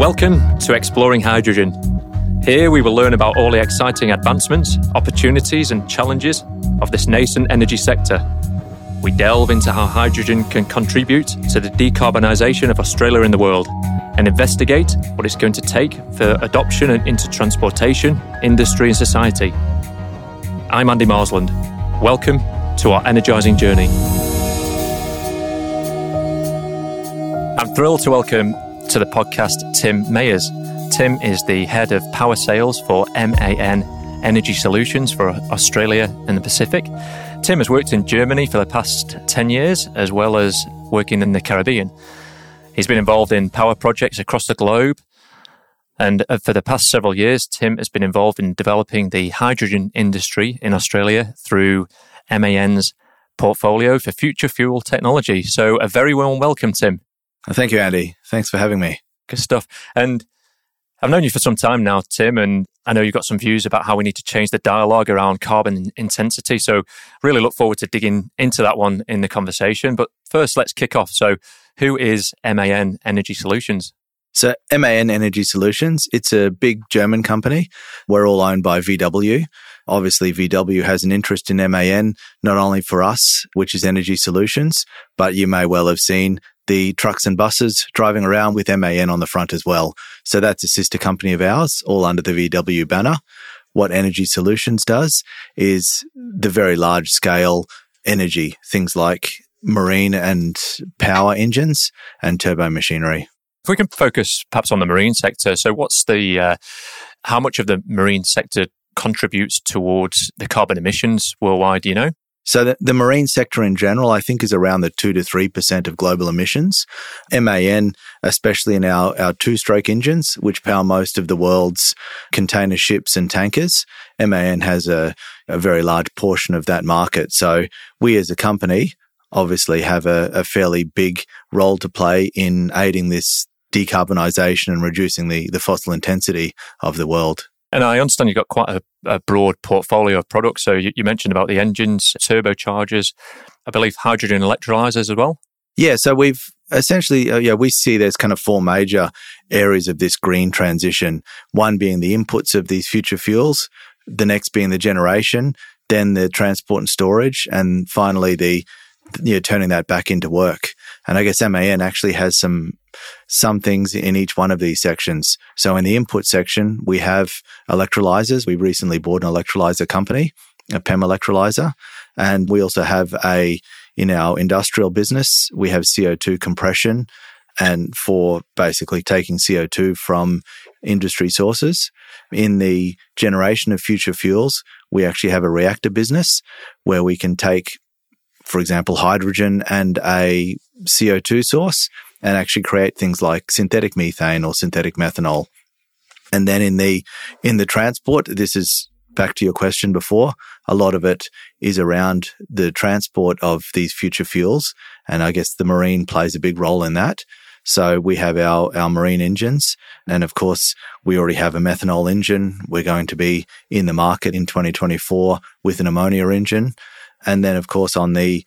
Welcome to Exploring Hydrogen. Here we will learn about all the exciting advancements, opportunities, and challenges of this nascent energy sector. We delve into how hydrogen can contribute to the decarbonisation of Australia and the world and investigate what it's going to take for adoption into transportation, industry, and society. I'm Andy Marsland. Welcome to our energising journey. Thrilled to welcome to the podcast Tim Mayers. Tim is the head of power sales for MAN Energy Solutions for Australia and the Pacific. Tim has worked in Germany for the past 10 years, as well as working in the Caribbean. He's been involved in power projects across the globe. And uh, for the past several years, Tim has been involved in developing the hydrogen industry in Australia through MAN's portfolio for future fuel technology. So, a very warm welcome, Tim. Thank you, Andy. Thanks for having me. Good stuff. And I've known you for some time now, Tim, and I know you've got some views about how we need to change the dialogue around carbon intensity. So, really look forward to digging into that one in the conversation. But first, let's kick off. So, who is MAN Energy Solutions? So, MAN Energy Solutions, it's a big German company. We're all owned by VW. Obviously, VW has an interest in MAN, not only for us, which is Energy Solutions, but you may well have seen the trucks and buses driving around with MAN on the front as well. So that's a sister company of ours, all under the VW banner. What Energy Solutions does is the very large scale energy, things like marine and power engines and turbo machinery. If we can focus perhaps on the marine sector. So what's the, uh, how much of the marine sector contributes towards the carbon emissions worldwide, do you know? So the, the, marine sector in general, I think, is around the two to three percent of global emissions. MAN, especially in our, our two-stroke engines, which power most of the world's container ships and tankers, MAN has a, a very large portion of that market. So we as a company obviously have a, a fairly big role to play in aiding this decarbonisation and reducing the, the fossil intensity of the world. And I understand you've got quite a, a broad portfolio of products. So you, you, mentioned about the engines, turbochargers, I believe hydrogen electrolyzers as well. Yeah, so we've essentially, uh, yeah, we see there's kind of four major areas of this green transition. One being the inputs of these future fuels, the next being the generation, then the transport and storage, and finally the you know, turning that back into work. And I guess MAN actually has some some things in each one of these sections. So in the input section, we have electrolyzers. We recently bought an electrolyzer company, a PEM electrolyzer. And we also have a, in our industrial business, we have CO2 compression and for basically taking CO2 from industry sources. In the generation of future fuels, we actually have a reactor business where we can take, for example, hydrogen and a CO2 source and actually create things like synthetic methane or synthetic methanol. And then in the, in the transport, this is back to your question before. A lot of it is around the transport of these future fuels. And I guess the marine plays a big role in that. So we have our, our marine engines. And of course, we already have a methanol engine. We're going to be in the market in 2024 with an ammonia engine. And then, of course, on the,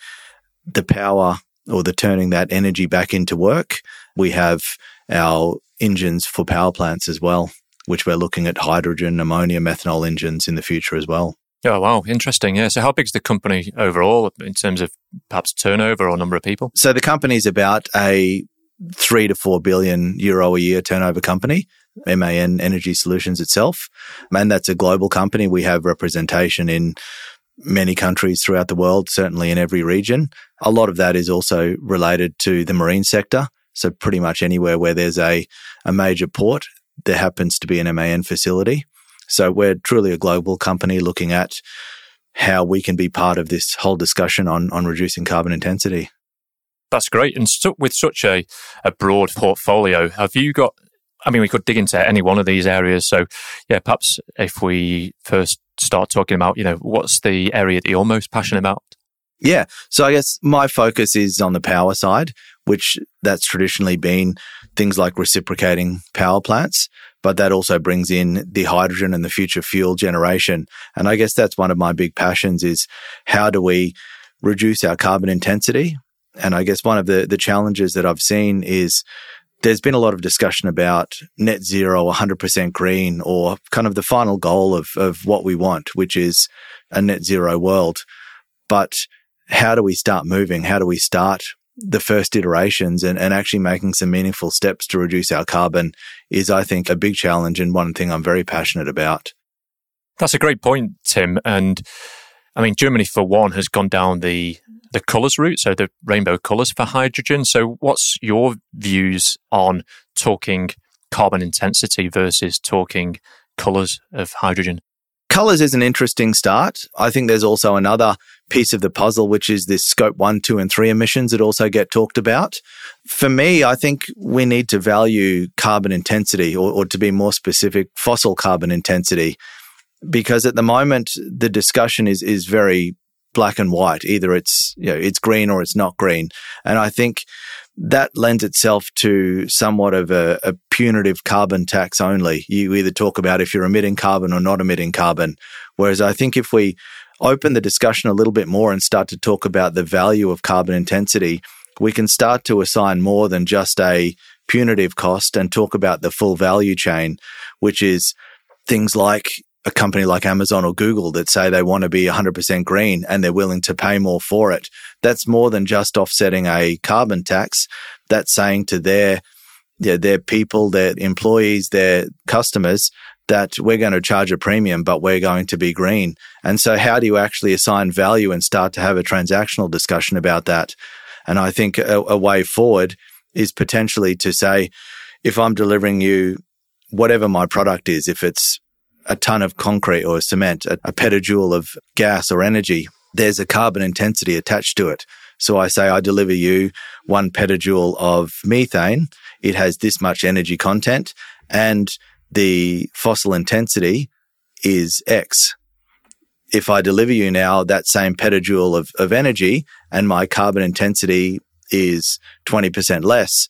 the power or the turning that energy back into work, we have our engines for power plants as well, which we're looking at hydrogen, ammonia, methanol engines in the future as well. Oh, wow. Interesting. Yeah. So, how big is the company overall in terms of perhaps turnover or number of people? So, the company is about a three to four billion euro a year turnover company, MAN Energy Solutions itself. And that's a global company. We have representation in many countries throughout the world, certainly in every region. A lot of that is also related to the marine sector. So pretty much anywhere where there's a, a major port, there happens to be an MAN facility. So we're truly a global company looking at how we can be part of this whole discussion on, on reducing carbon intensity. That's great. And so with such a, a broad portfolio, have you got I mean, we could dig into any one of these areas. So, yeah, perhaps if we first start talking about, you know, what's the area that you're most passionate about? Yeah. So I guess my focus is on the power side, which that's traditionally been things like reciprocating power plants, but that also brings in the hydrogen and the future fuel generation. And I guess that's one of my big passions is how do we reduce our carbon intensity And I guess one of the, the challenges that I've seen is there's been a lot of discussion about net zero, 100% green, or kind of the final goal of, of what we want, which is a net zero world. But how do we start moving? How do we start the first iterations and, and actually making some meaningful steps to reduce our carbon is, I think, a big challenge and one thing I'm very passionate about. That's a great point, Tim. And I mean, Germany, for one, has gone down the the colours route, so the rainbow colours for hydrogen. So, what's your views on talking carbon intensity versus talking colours of hydrogen? Colors is an interesting start. I think there's also another piece of the puzzle, which is this scope one, two, and three emissions that also get talked about. For me, I think we need to value carbon intensity, or, or to be more specific, fossil carbon intensity, because at the moment the discussion is is very black and white. Either it's you know it's green or it's not green, and I think that lends itself to somewhat of a, a, punitive carbon tax only. You either talk about if you're emitting carbon or not emitting carbon. Whereas I think if we open the discussion a little bit more and start to talk about the value of carbon intensity, we can start to assign more than just a punitive cost and talk about the full value chain, which is things like a company like Amazon or Google that say they want to be 100% green and they're willing to pay more for it. That's more than just offsetting a carbon tax. That's saying to their, their people, their employees, their customers that we're going to charge a premium, but we're going to be green. And so how do you actually assign value and start to have a transactional discussion about that? And I think a, a way forward is potentially to say, if I'm delivering you whatever my product is, if it's a ton of concrete or cement, a, a petajoule of gas or energy, there's a carbon intensity attached to it. So I say I deliver you one petajoule of methane. It has this much energy content and the fossil intensity is X. If I deliver you now that same petajoule of, of energy and my carbon intensity is 20% less,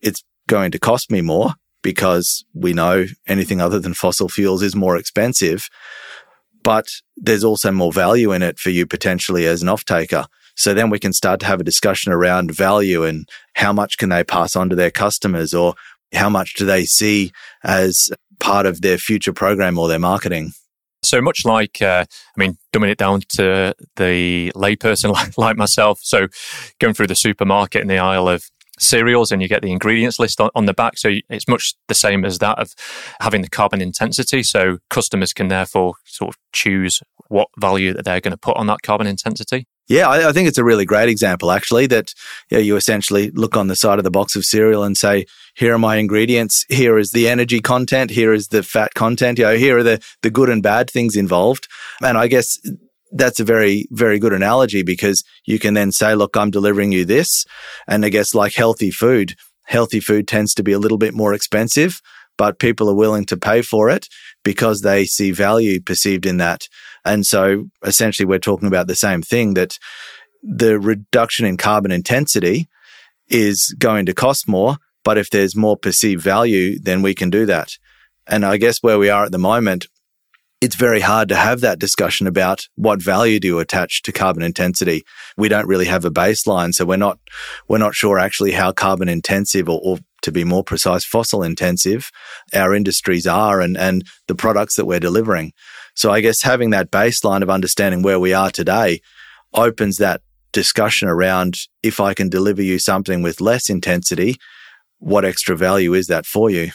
it's going to cost me more because we know anything other than fossil fuels is more expensive. But there's also more value in it for you potentially as an off taker. So then we can start to have a discussion around value and how much can they pass on to their customers or how much do they see as part of their future program or their marketing. So much like, uh, I mean, dumbing it down to the layperson like, like myself. So going through the supermarket in the aisle of cereals and you get the ingredients list on, on, the back. So it's much the same as that of having the carbon intensity. So customers can therefore sort of choose what value that they're going to put on that carbon intensity. Yeah, I, I think it's a really great example, actually, that you, know, you essentially look on the side of the box of cereal and say, here are my ingredients. Here is the energy content. Here is the fat content. You know, here are the, the good and bad things involved. And I guess that's a very, very good analogy because you can then say, look, I'm delivering you this. And I guess like healthy food, healthy food tends to be a little bit more expensive, but people are willing to pay for it because they see value perceived in that. And so essentially we're talking about the same thing that the reduction in carbon intensity is going to cost more. But if there's more perceived value, then we can do that. And I guess where we are at the moment, it's very hard to have that discussion about what value do you attach to carbon intensity. We don't really have a baseline. So we're not, we're not sure actually how carbon intensive or, or to be more precise, fossil intensive our industries are and, and the products that we're delivering. So I guess having that baseline of understanding where we are today opens that discussion around if I can deliver you something with less intensity, what extra value is that for you?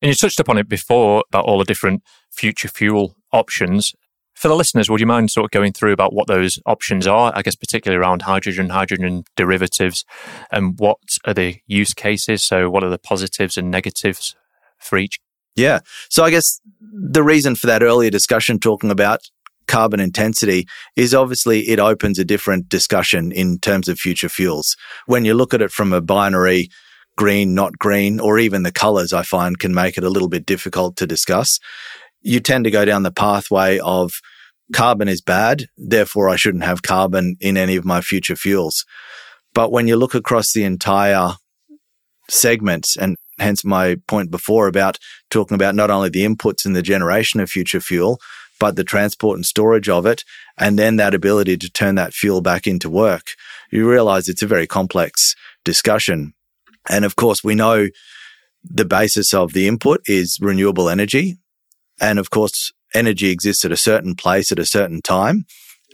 And you touched upon it before about all the different future fuel options. For the listeners, would you mind sort of going through about what those options are? I guess particularly around hydrogen, hydrogen derivatives, and what are the use cases? So, what are the positives and negatives for each? Yeah. So, I guess the reason for that earlier discussion talking about carbon intensity is obviously it opens a different discussion in terms of future fuels. When you look at it from a binary green, not green, or even the colors I find can make it a little bit difficult to discuss. You tend to go down the pathway of carbon is bad, therefore I shouldn't have carbon in any of my future fuels. But when you look across the entire segments and hence my point before about talking about not only the inputs in the generation of future fuel, but the transport and storage of it, and then that ability to turn that fuel back into work. you realize it's a very complex discussion. And of course, we know the basis of the input is renewable energy. And of course, energy exists at a certain place at a certain time,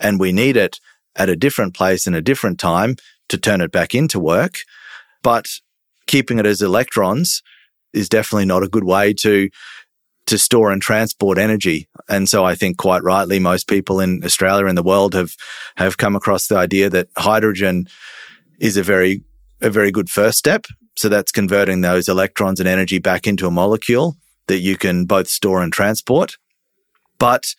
and we need it at a different place and a different time to turn it back into work. But keeping it as electrons is definitely not a good way to to store and transport energy. And so I think quite rightly most people in Australia and the world have have come across the idea that hydrogen is a very a very good first step. So that's converting those electrons and energy back into a molecule that you can both store and transport. But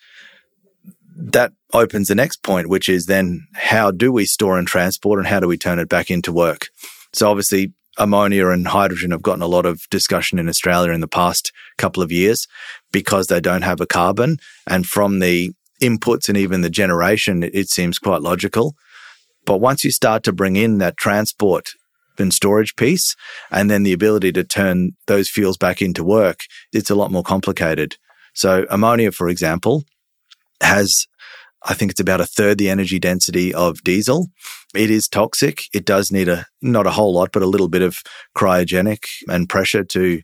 that opens the next point, which is then how do we store and transport and how do we turn it back into work? So obviously ammonia and hydrogen have gotten a lot of discussion in Australia in the past couple of years because they don't have a carbon. And from the inputs and even the generation, it, seems quite logical. But once you start to bring in that transport and storage piece and then the ability to turn those fuels back into work, it's a lot more complicated. So ammonia, for example, has I think it's about a third the energy density of diesel. It is toxic. It does need a, not a whole lot, but a little bit of cryogenic and pressure to,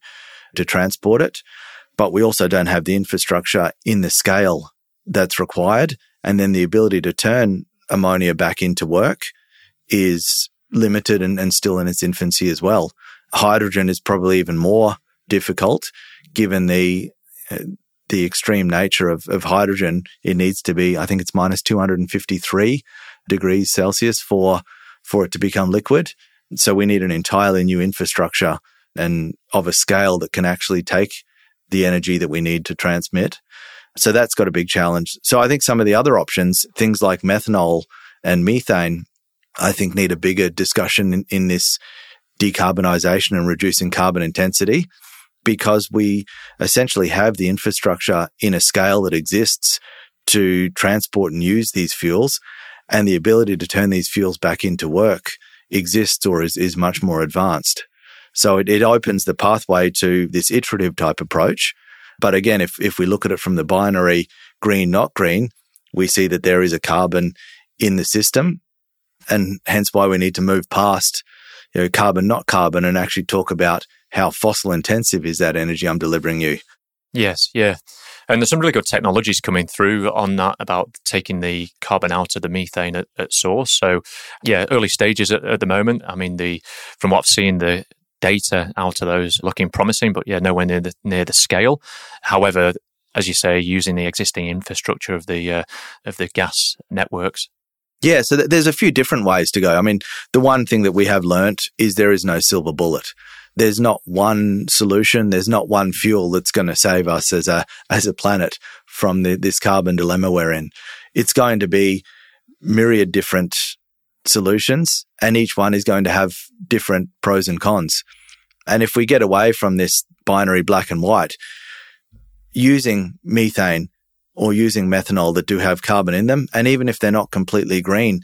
to transport it. But we also don't have the infrastructure in the scale that's required. And then the ability to turn ammonia back into work is limited and, and still in its infancy as well. Hydrogen is probably even more difficult given the uh, the extreme nature of, of hydrogen, it needs to be, I think it's minus 253 degrees Celsius for, for it to become liquid. So we need an entirely new infrastructure and of a scale that can actually take the energy that we need to transmit. So that's got a big challenge. So I think some of the other options, things like methanol and methane, I think need a bigger discussion in, in this decarbonisation and reducing carbon intensity because we essentially have the infrastructure in a scale that exists to transport and use these fuels and the ability to turn these fuels back into work exists or is, is much more advanced. So it, it opens the pathway to this iterative type approach. But again, if, if we look at it from the binary green, not green, we see that there is a carbon in the system and hence why we need to move past you know, carbon, not carbon and actually talk about how fossil intensive is that energy I'm delivering you? Yes, yeah. And there's some really good technologies coming through on that about taking the carbon out of the methane at, at source. So, yeah, early stages at, at, the moment. I mean, the from what I've seen, the data out of those looking promising, but yeah, nowhere near the near the scale. However, as you say, using the existing infrastructure of the uh, of the gas networks. Yeah, so th- there's a few different ways to go. I mean, the one thing that we have learnt is there is no silver bullet there's not one solution. There's not one fuel that's going to save us as a, as a planet from the, this carbon dilemma we're in. It's going to be myriad different solutions and each one is going to have different pros and cons. And if we get away from this binary black and white, using methane or using methanol that do have carbon in them, and even if they're not completely green,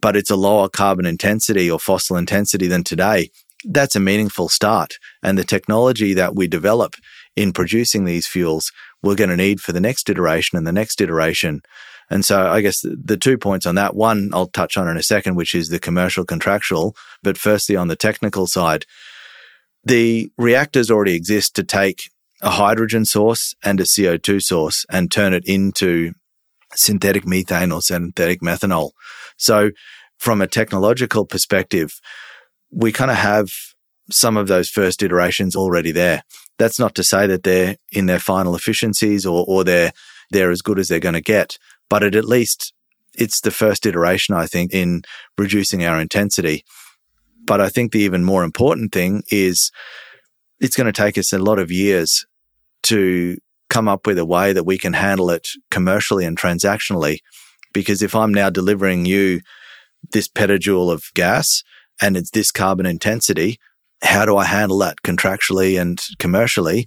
but it's a lower carbon intensity or fossil intensity than today, that's a meaningful start. And the technology that we develop in producing these fuels, we're going to need for the next iteration and the next iteration. And so I guess the two points on that, one I'll touch on in a second, which is the commercial contractual. But firstly, on the technical side, the reactors already exist to take a hydrogen source and a CO2 source and turn it into synthetic methane or synthetic methanol. So from a technological perspective, we kind of have some of those first iterations already there. That's not to say that they're in their final efficiencies or, or they're, they're as good as they're going to get, but it, at least it's the first iteration, I think, in reducing our intensity. But I think the even more important thing is it's going to take us a lot of years to come up with a way that we can handle it commercially and transactionally. Because if I'm now delivering you this petajoule of gas, and it's this carbon intensity. How do I handle that contractually and commercially?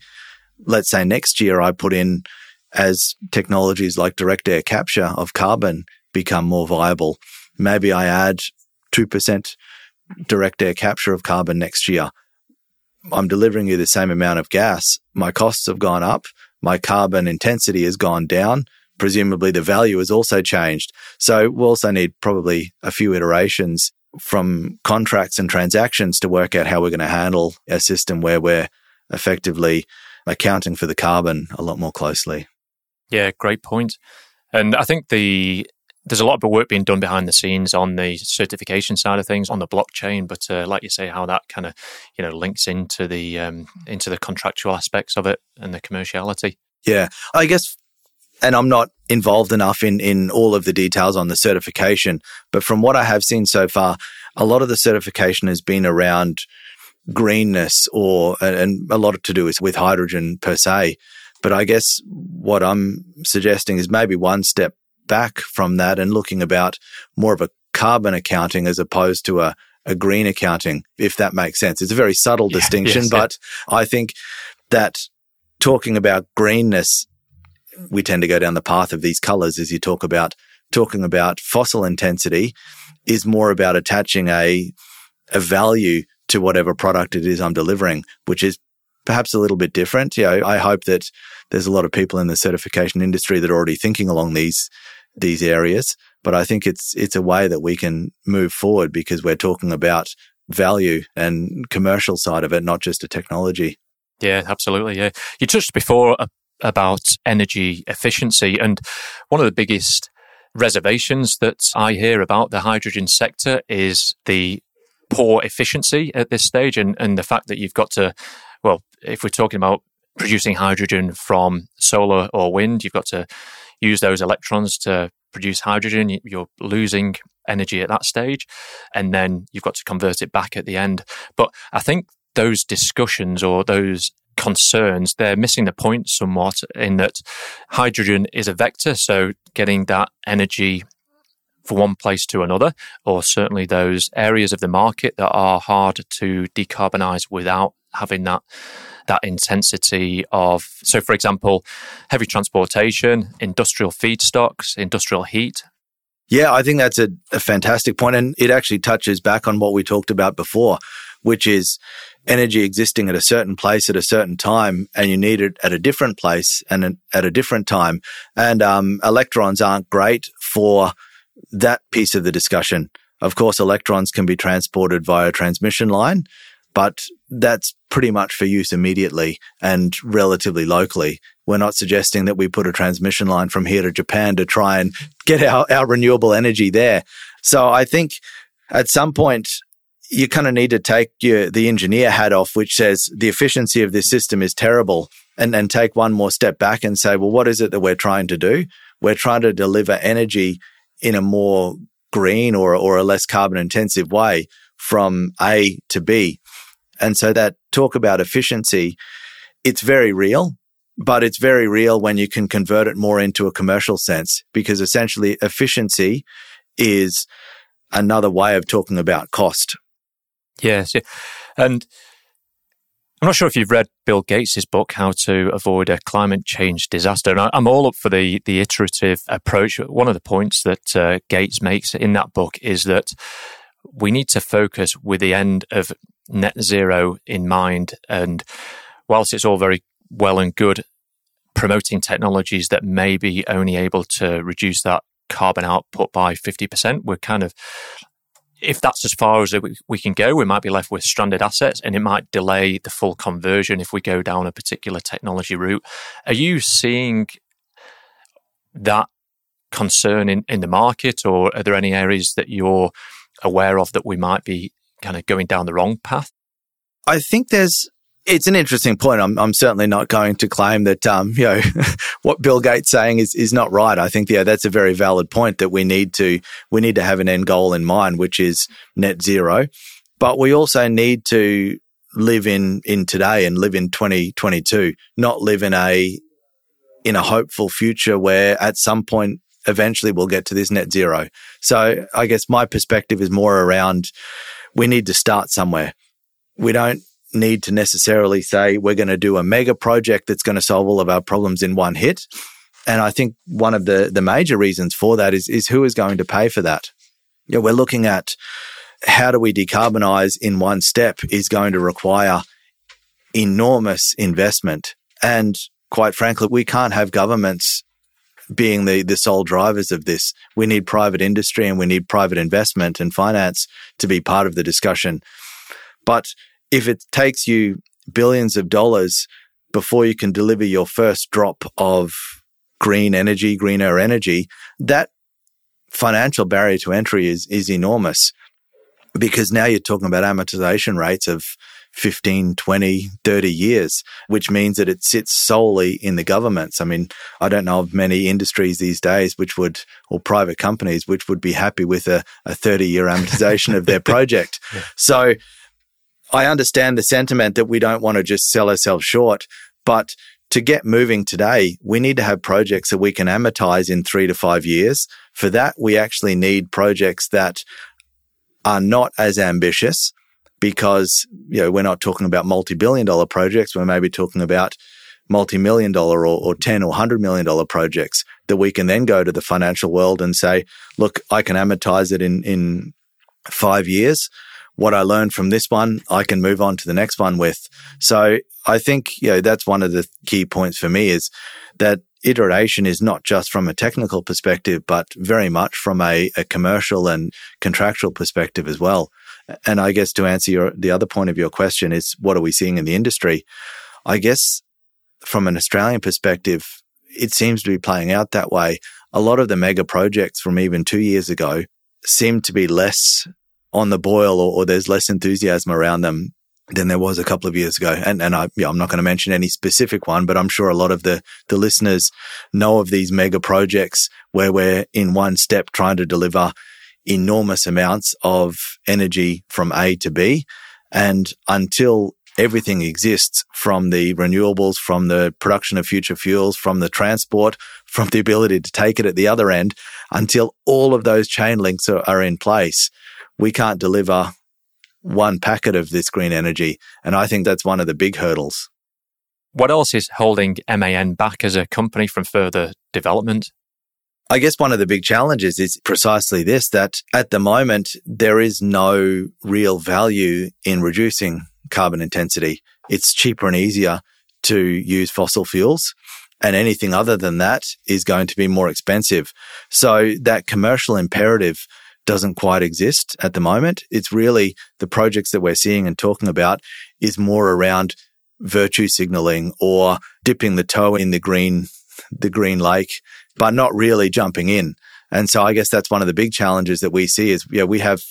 Let's say next year I put in as technologies like direct air capture of carbon become more viable. Maybe I add 2% direct air capture of carbon next year. I'm delivering you the same amount of gas. My costs have gone up. My carbon intensity has gone down. Presumably the value has also changed. So we'll also need probably a few iterations from contracts and transactions to work out how we're going to handle a system where we're effectively accounting for the carbon a lot more closely. Yeah, great point. And I think the there's a lot of work being done behind the scenes on the certification side of things on the blockchain, but uh, like you say, how that kind of you know links into the um, into the contractual aspects of it and the commerciality. Yeah, I guess, and I'm not involved enough in in all of the details on the certification, but from what I have seen so far, a lot of the certification has been around greenness or and a lot to do with, with hydrogen per se. But I guess what I'm suggesting is maybe one step back from that and looking about more of a carbon accounting as opposed to a, a green accounting, if that makes sense. It's a very subtle yeah, distinction, yes, but yeah. I think that talking about greenness, we tend to go down the path of these colors as you talk about talking about fossil intensity is more about attaching a, a value to whatever product it is I'm delivering, which is perhaps a little bit different. You know, I hope that there's a lot of people in the certification industry that are already thinking along these these areas. But I think it's it's a way that we can move forward because we're talking about value and commercial side of it, not just a technology. Yeah, absolutely. Yeah, you touched before about energy efficiency, and one of the biggest reservations that I hear about the hydrogen sector is the poor efficiency at this stage and, and the fact that you've got to, if we're talking about producing hydrogen from solar or wind, you've got to use those electrons to produce hydrogen. You're losing energy at that stage. And then you've got to convert it back at the end. But I think those discussions or those concerns, they're missing the point somewhat in that hydrogen is a vector. So getting that energy from one place to another, or certainly those areas of the market that are hard to decarbonize without having that that intensity of so for example heavy transportation industrial feedstocks industrial heat yeah i think that's a, a fantastic point and it actually touches back on what we talked about before which is energy existing at a certain place at a certain time and you need it at a different place and at a different time and um, electrons aren't great for that piece of the discussion. Of course, electrons can be transported via transmission line, but that's pretty much for use immediately and relatively locally. We're not suggesting that we put a transmission line from here to Japan to try and get our, our renewable energy there. So I think at some point, you kind of need to take your, the engineer hat off, which says the efficiency of this system is terrible and, and take one more step back and say, well, what is it that we're trying to do? We're trying to deliver energy in a more green or, or a less carbon intensive way from A to B. And so that talk about efficiency, it's very real, but it's very real when you can convert it more into a commercial sense because essentially efficiency is another way of talking about cost. Yes. And I'm not sure if you've read Bill Gates' book, How to Avoid a Climate Change Disaster. And I'm all up for the, the iterative approach. One of the points that uh, Gates makes in that book is that we need to focus with the end of net zero in mind. And whilst it's all very well and good promoting technologies that may be only able to reduce that carbon output by 50%, we're kind of if that's as far as we can go, we might be left with stranded assets and it might delay the full conversion if we go down a particular technology route. Are you seeing that concern in, in the market or are there any areas that you're aware of that we might be kind of going down the wrong path? I think there's it's an interesting point. I'm, I'm certainly not going to claim that, um, you know, what Bill Gates saying is, is not right. I think, yeah, that's a very valid point that we need to, we need to have an end goal in mind, which is net zero. But we also need to live in, in today and live in 2022, not live in a, in a hopeful future where at some point eventually we'll get to this net zero. So I guess my perspective is more around we need to start somewhere. We don't need to necessarily say we're going to do a mega project that's going to solve all of our problems in one hit. And I think one of the, the major reasons for that is, is who is going to pay for that? You know, we're looking at how do we decarbonize in one step is going to require enormous investment. And quite frankly, we can't have governments being the, the sole drivers of this. We need private industry and we need private investment and finance to be part of the discussion. But if it takes you billions of dollars before you can deliver your first drop of green energy, greener energy, that financial barrier to entry is, is enormous because now you're talking about amortization rates of 15, 20, 30 years, which means that it sits solely in the governments. I mean, I don't know of many industries these days which would, or private companies, which would be happy with a, a 30 year amortization of their project. Yeah. So I understand the sentiment that we don't want to just sell ourselves short, but to get moving today, we need to have projects that we can amortize in three to five years. For that, we actually need projects that are not as ambitious because, you know, we're not talking about multi-billion dollar projects. We're maybe talking about multi-million dollar or, or 10 or hundred million dollar projects that we can then go to the financial world and say, look, I can amortize it in, in five years. What I learned from this one, I can move on to the next one with. So I think, you know, that's one of the key points for me is that iteration is not just from a technical perspective, but very much from a, a commercial and contractual perspective as well. And I guess to answer your, the other point of your question is what are we seeing in the industry? I guess from an Australian perspective, it seems to be playing out that way. A lot of the mega projects from even two years ago seem to be less on the boil or, or there's less enthusiasm around them than there was a couple of years ago. And, and I, yeah, I'm not going to mention any specific one, but I'm sure a lot of the, the listeners know of these mega projects where we're in one step trying to deliver enormous amounts of energy from A to B. And until everything exists from the renewables, from the production of future fuels, from the transport, from the ability to take it at the other end, until all of those chain links are, are in place, we can't deliver one packet of this green energy. And I think that's one of the big hurdles. What else is holding MAN back as a company from further development? I guess one of the big challenges is precisely this that at the moment, there is no real value in reducing carbon intensity. It's cheaper and easier to use fossil fuels. And anything other than that is going to be more expensive. So that commercial imperative doesn't quite exist at the moment. It's really the projects that we're seeing and talking about is more around virtue signaling or dipping the toe in the green, the green lake but not really jumping in. And so I guess that's one of the big challenges that we see is, yeah, we have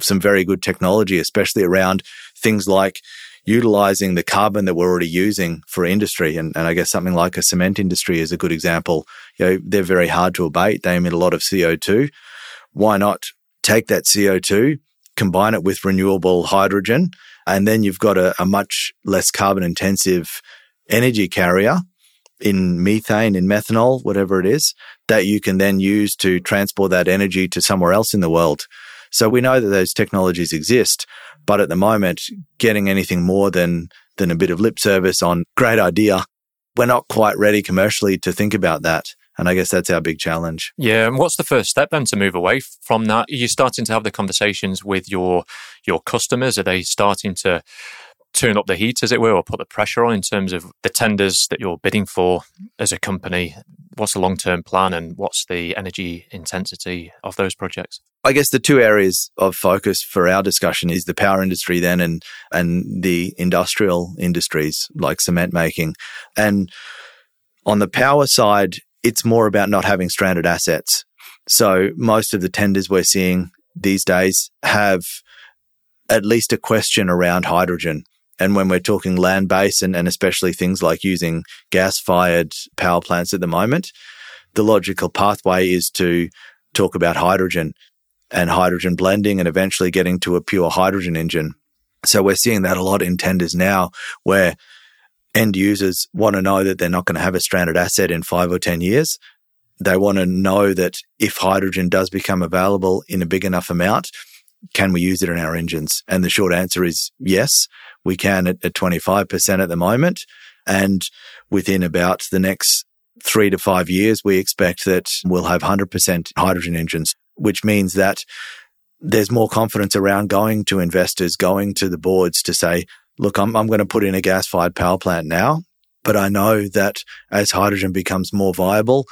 some very good technology, especially around things like utilizing the carbon that we're already using for industry. And, and I guess something like a cement industry is a good example. You know, they're very hard to abate. They emit a lot of CO2. Why not take that CO2, combine it with renewable hydrogen, and then you've got a, a much less carbon intensive energy carrier in methane, in methanol, whatever it is, that you can then use to transport that energy to somewhere else in the world. So we know that those technologies exist, but at the moment, getting anything more than, than a bit of lip service on great idea, we're not quite ready commercially to think about that. And I guess that's our big challenge. Yeah. And what's the first step then to move away from that? Are you starting to have the conversations with your your customers? Are they starting to turn up the heat, as it were, or put the pressure on in terms of the tenders that you're bidding for as a company? What's the long term plan and what's the energy intensity of those projects? I guess the two areas of focus for our discussion is the power industry then and and the industrial industries like cement making. And on the power side, it's more about not having stranded assets. So most of the tenders we're seeing these days have at least a question around hydrogen. And when we're talking land based and, and especially things like using gas fired power plants at the moment, the logical pathway is to talk about hydrogen and hydrogen blending and eventually getting to a pure hydrogen engine. So we're seeing that a lot in tenders now where end users want to know that they're not going to have a stranded asset in five or 10 years. They want to know that if hydrogen does become available in a big enough amount, can we use it in our engines? And the short answer is yes, we can at, at 25% at the moment. And within about the next three to five years, we expect that we'll have 100% hydrogen engines, which means that there's more confidence around going to investors, going to the boards to say, look, I'm, I'm going to put in a gas fired power plant now, but I know that as hydrogen becomes more viable,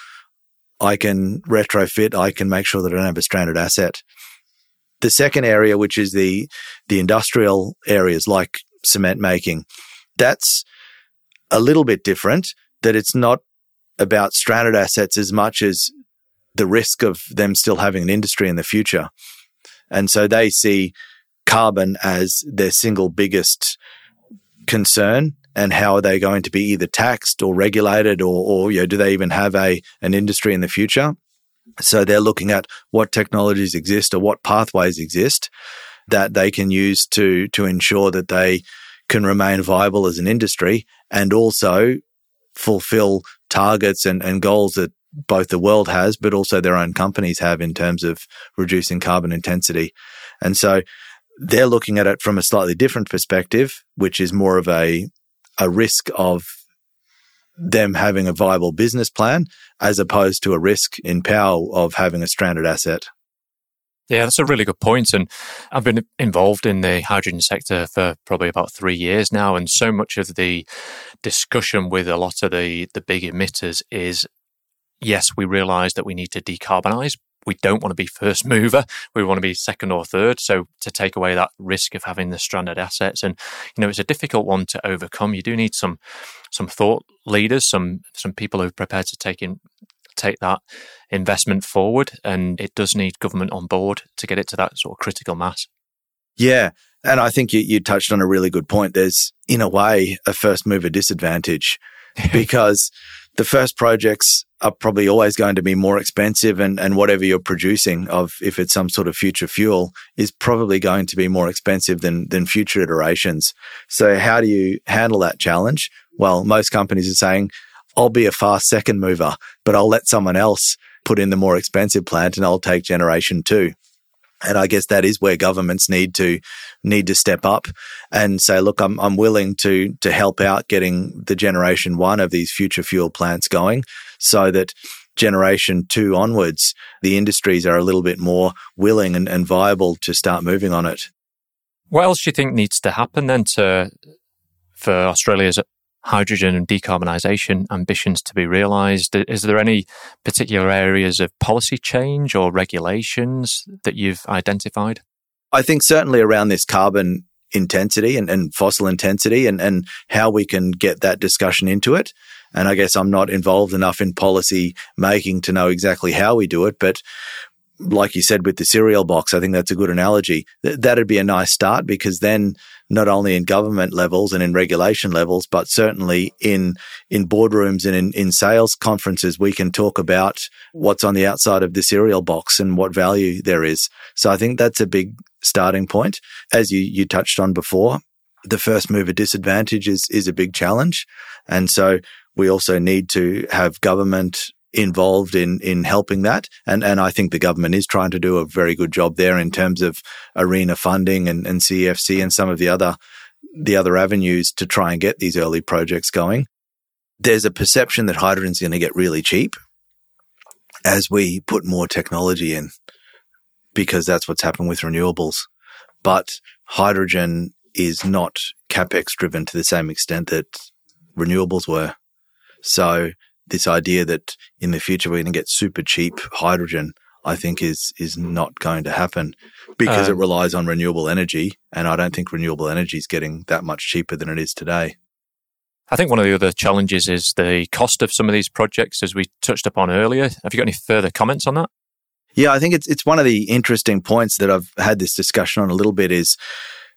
I can retrofit, I can make sure that I don't have a stranded asset. The second area, which is the, the industrial areas like cement making, that's a little bit different that it's not about stranded assets as much as the risk of them still having an industry in the future. And so they see carbon as their single biggest concern and how are they going to be either taxed or regulated or, or you know, do they even have a an industry in the future? So they're looking at what technologies exist or what pathways exist that they can use to to ensure that they can remain viable as an industry and also fulfill targets and, and goals that both the world has, but also their own companies have in terms of reducing carbon intensity. And so they're looking at it from a slightly different perspective, which is more of a, a risk of them having a viable business plan as opposed to a risk in power of having a stranded asset. Yeah, that's a really good point. And I've been involved in the hydrogen sector for probably about three years now. And so much of the discussion with a lot of the, the big emitters is yes, we realize that we need to decarbonize. We don't want to be first mover. We want to be second or third. So to take away that risk of having the stranded assets, and you know, it's a difficult one to overcome. You do need some some thought leaders, some some people who are prepared to take in take that investment forward, and it does need government on board to get it to that sort of critical mass. Yeah, and I think you, you touched on a really good point. There's, in a way, a first mover disadvantage because the first projects are probably always going to be more expensive and, and whatever you're producing of if it's some sort of future fuel is probably going to be more expensive than than future iterations. So how do you handle that challenge? Well, most companies are saying, I'll be a fast second mover, but I'll let someone else put in the more expensive plant and I'll take generation two. And I guess that is where governments need to need to step up and say, look, I'm I'm willing to to help out getting the generation one of these future fuel plants going so that generation two onwards, the industries are a little bit more willing and, and viable to start moving on it. What else do you think needs to happen then to for Australia's hydrogen and decarbonisation ambitions to be realised? Is there any particular areas of policy change or regulations that you've identified? I think certainly around this carbon intensity and, and fossil intensity and, and how we can get that discussion into it. And I guess I'm not involved enough in policy making to know exactly how we do it, but like you said with the cereal box, I think that's a good analogy. Th- that'd be a nice start because then not only in government levels and in regulation levels, but certainly in, in boardrooms and in, in sales conferences, we can talk about what's on the outside of the cereal box and what value there is. So I think that's a big starting point. As you, you touched on before, the first mover disadvantage is, is a big challenge. And so we also need to have government involved in in helping that. And and I think the government is trying to do a very good job there in terms of ARENA funding and, and CEFC and some of the other the other avenues to try and get these early projects going. There's a perception that hydrogen is going to get really cheap as we put more technology in because that's what's happened with renewables. But hydrogen is not capex driven to the same extent that renewables were. So this idea that in the future we're going to get super cheap hydrogen, I think is is not going to happen because um, it relies on renewable energy, and I don't think renewable energy is getting that much cheaper than it is today. I think one of the other challenges is the cost of some of these projects, as we touched upon earlier. Have you got any further comments on that? Yeah, I think it's it's one of the interesting points that I've had this discussion on a little bit is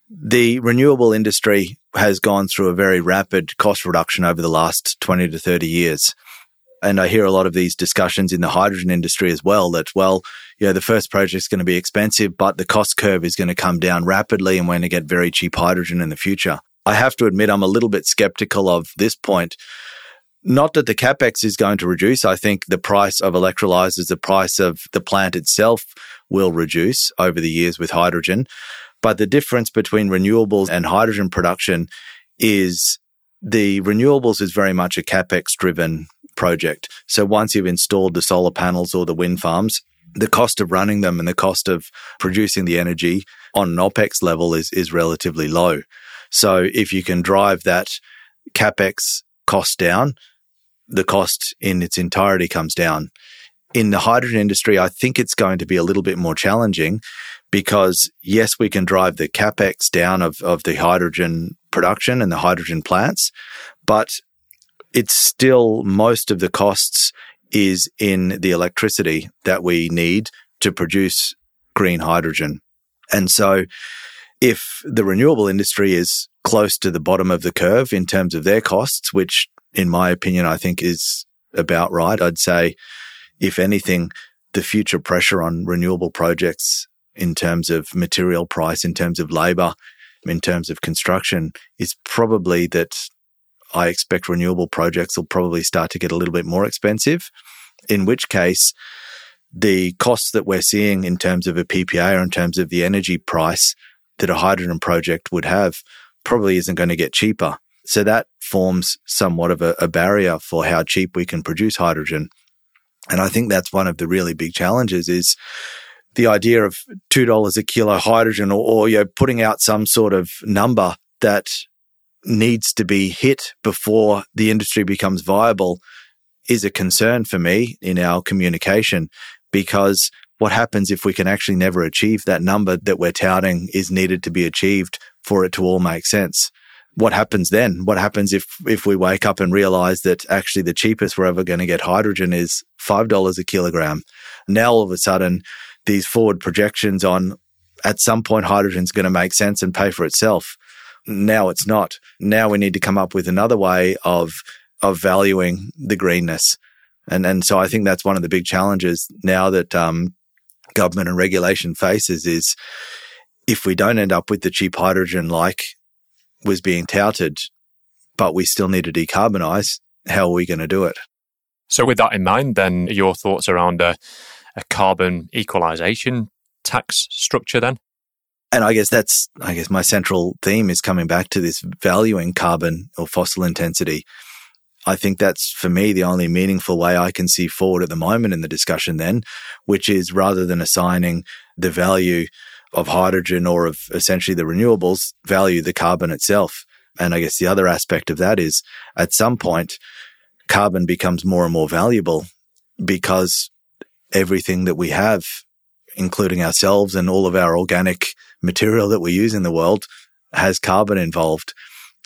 the renewable industry has gone through a very rapid cost reduction over the last 20 to 30 years. And I hear a lot of these discussions in the hydrogen industry as well that, well, you know, the first project is going to be expensive, but the cost curve is going to come down rapidly and we're going to get very cheap hydrogen in the future. I have to admit, I'm a little bit skeptical of this point. Not that the capex is going to reduce. I think the price of electrolyzers, the price of the plant itself will reduce over the years with hydrogen. But the difference between renewables and hydrogen production is the renewables is very much a capex driven project. So once you've installed the solar panels or the wind farms, the cost of running them and the cost of producing the energy on an OPEX level is, is relatively low. So if you can drive that CapEx cost down, the cost in its entirety comes down. In the hydrogen industry, I think it's going to be a little bit more challenging because yes, we can drive the capex down of, of the hydrogen production and the hydrogen plants, but it's still most of the costs is in the electricity that we need to produce green hydrogen. And so if the renewable industry is close to the bottom of the curve in terms of their costs, which in my opinion, I think is about right. I'd say if anything, the future pressure on renewable projects in terms of material price, in terms of labor, in terms of construction is probably that I expect renewable projects will probably start to get a little bit more expensive, in which case the costs that we're seeing in terms of a PPA or in terms of the energy price that a hydrogen project would have probably isn't going to get cheaper. So that forms somewhat of a, a barrier for how cheap we can produce hydrogen. And I think that's one of the really big challenges is the idea of $2 a kilo hydrogen or, or you know, putting out some sort of number that needs to be hit before the industry becomes viable is a concern for me in our communication because what happens if we can actually never achieve that number that we're touting is needed to be achieved for it to all make sense? What happens then? What happens if, if we wake up and realize that actually the cheapest we're ever going to get hydrogen is $5 a kilogram? Now all of a sudden, these forward projections on at some point hydrogen's going to make sense and pay for itself. Now it's not. Now we need to come up with another way of of valuing the greenness. And and so I think that's one of the big challenges now that um, government and regulation faces is if we don't end up with the cheap hydrogen like was being touted, but we still need to decarbonize, how are we going to do it? So, with that in mind, then your thoughts around a, a carbon equalization tax structure, then? And I guess that's, I guess my central theme is coming back to this valuing carbon or fossil intensity. I think that's for me the only meaningful way I can see forward at the moment in the discussion then, which is rather than assigning the value of hydrogen or of essentially the renewables, value the carbon itself. And I guess the other aspect of that is at some point, carbon becomes more and more valuable because everything that we have, including ourselves and all of our organic material that we use in the world, has carbon involved.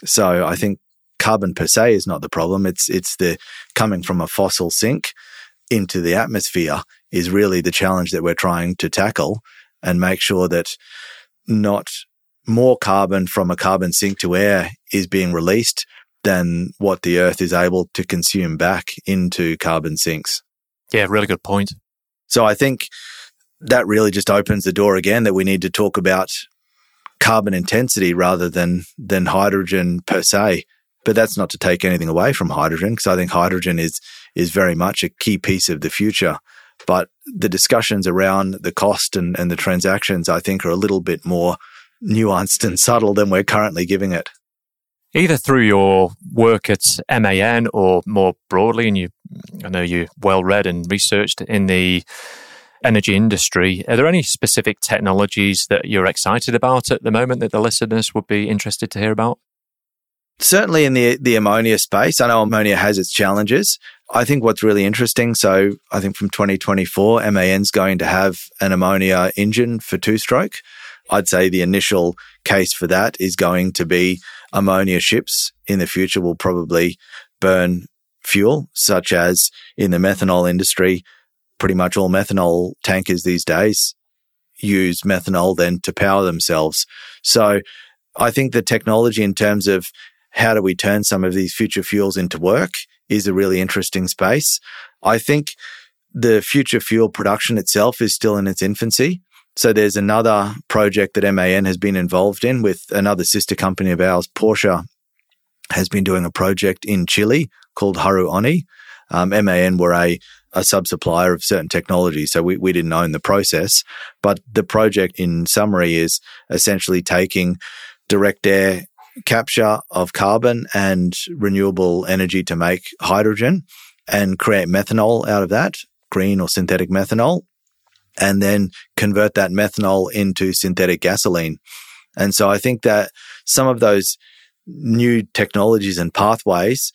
So I think carbon per se is not the problem. It's, it's the coming from a fossil sink into the atmosphere is really the challenge that we're trying to tackle and make sure that not more carbon from a carbon sink to air is being released than what the earth is able to consume back into carbon sinks. Yeah, really good point. So I think that really just opens the door again that we need to talk about carbon intensity rather than than hydrogen per se. But that's not to take anything away from hydrogen because I think hydrogen is is very much a key piece of the future. But the discussions around the cost and, and the transactions, I think, are a little bit more nuanced and subtle than we're currently giving it. Either through your work at MAN or more broadly, and you, I know you're well read and researched in the energy industry. Are there any specific technologies that you're excited about at the moment that the listeners would be interested to hear about? Certainly in the the ammonia space, I know ammonia has its challenges. I think what's really interesting, so I think from 2024, MAN's going to have an ammonia engine for two stroke. I'd say the initial case for that is going to be ammonia ships in the future will probably burn fuel, such as in the methanol industry, pretty much all methanol tankers these days use methanol then to power themselves. So I think the technology in terms of how do we turn some of these future fuels into work is a really interesting space. I think the future fuel production itself is still in its infancy. So there's another project that MAN has been involved in with another sister company of ours, Porsche, has been doing a project in Chile called Haru Oni. Um, MAN were a, a sub supplier of certain technology, so we, we didn't own the process. But the project, in summary, is essentially taking direct air capture of carbon and renewable energy to make hydrogen and create methanol out of that, green or synthetic methanol, and then convert that methanol into synthetic gasoline. And so I think that some of those new technologies and pathways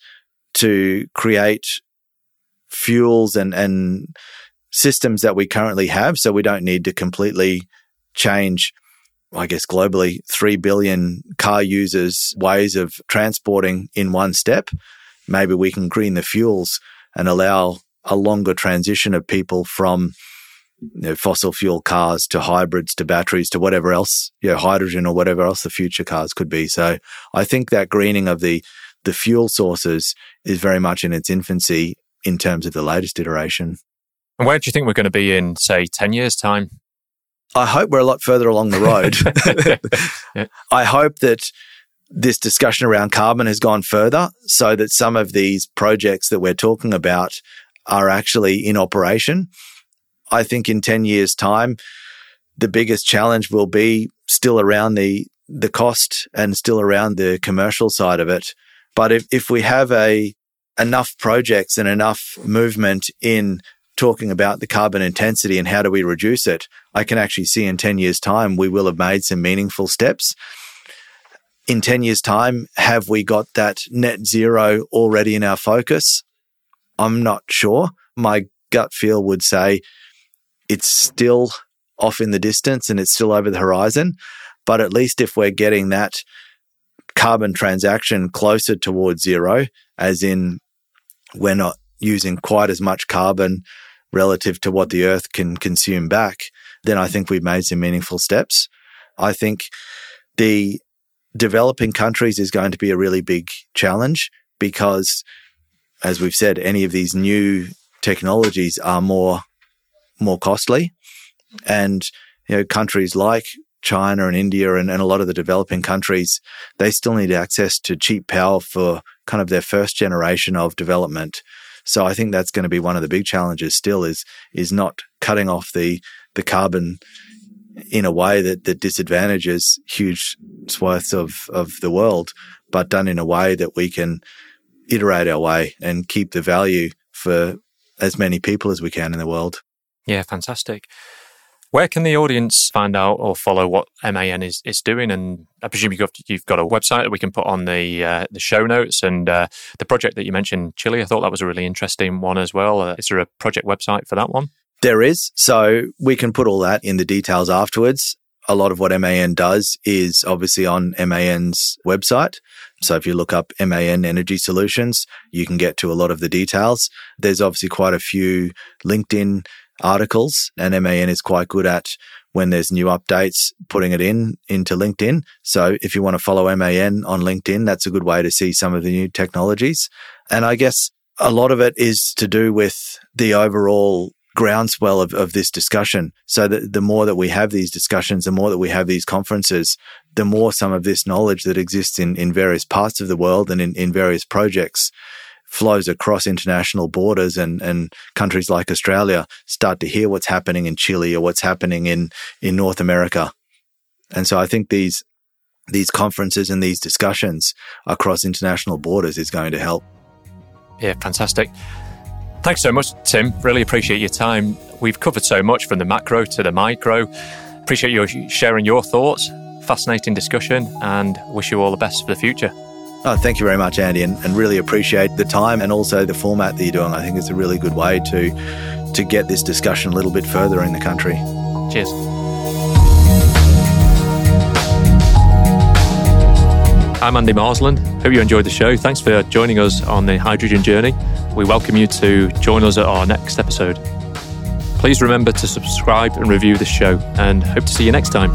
to create fuels and, and systems that we currently have. So we don't need to completely change, I guess, globally, 3 billion car users' ways of transporting in one step. Maybe we can green the fuels and allow a longer transition of people from you know, fossil fuel cars to hybrids to batteries to whatever else, you know, hydrogen or whatever else the future cars could be. So I think that greening of the, the fuel sources is very much in its infancy in terms of the latest iteration. And where do you think we're going to be in, say, 10 years' time? I hope we're a lot further along the road. yeah. I hope that this discussion around carbon has gone further so that some of these projects that we're talking about are actually in operation. I think in 10 years time, the biggest challenge will be still around the, the cost and still around the commercial side of it. But if, if we have a, enough projects and enough movement in talking about the carbon intensity and how do we reduce it, I can actually see in 10 years time, we will have made some meaningful steps. In 10 years time, have we got that net zero already in our focus? I'm not sure. My gut feel would say it's still off in the distance and it's still over the horizon. But at least if we're getting that carbon transaction closer towards zero, as in we're not using quite as much carbon relative to what the earth can consume back, then I think we've made some meaningful steps. I think the developing countries is going to be a really big challenge because, as we've said, any of these new technologies are more more costly. And, you know, countries like China and India and, and a lot of the developing countries, they still need access to cheap power for kind of their first generation of development. So I think that's going to be one of the big challenges still is, is not cutting off the, the carbon in a way that, that disadvantages huge swaths of, of the world, but done in a way that we can iterate our way and keep the value for as many people as we can in the world. Yeah, fantastic. Where can the audience find out or follow what MAN is, is doing? And I presume you've got, you've got a website that we can put on the uh, the show notes. And uh, the project that you mentioned, Chile, I thought that was a really interesting one as well. Uh, is there a project website for that one? There is. So we can put all that in the details afterwards. A lot of what MAN does is obviously on MAN's website. So if you look up MAN Energy Solutions, you can get to a lot of the details. There's obviously quite a few LinkedIn articles and MAN is quite good at when there's new updates, putting it in into LinkedIn. So if you want to follow MAN on LinkedIn, that's a good way to see some of the new technologies. And I guess a lot of it is to do with the overall groundswell of, of this discussion. So that the more that we have these discussions, the more that we have these conferences, the more some of this knowledge that exists in, in various parts of the world and in, in various projects flows across international borders and, and countries like Australia start to hear what's happening in Chile or what's happening in, in North America. And so I think these, these conferences and these discussions across international borders is going to help. Yeah, fantastic. Thanks so much, Tim. Really appreciate your time. We've covered so much from the macro to the micro. Appreciate you sharing your thoughts. Fascinating discussion and wish you all the best for the future. Oh, thank you very much, Andy, and, and really appreciate the time and also the format that you're doing. I think it's a really good way to to get this discussion a little bit further in the country. Cheers. I'm Andy Marsland. Hope you enjoyed the show. Thanks for joining us on the hydrogen journey. We welcome you to join us at our next episode. Please remember to subscribe and review the show, and hope to see you next time.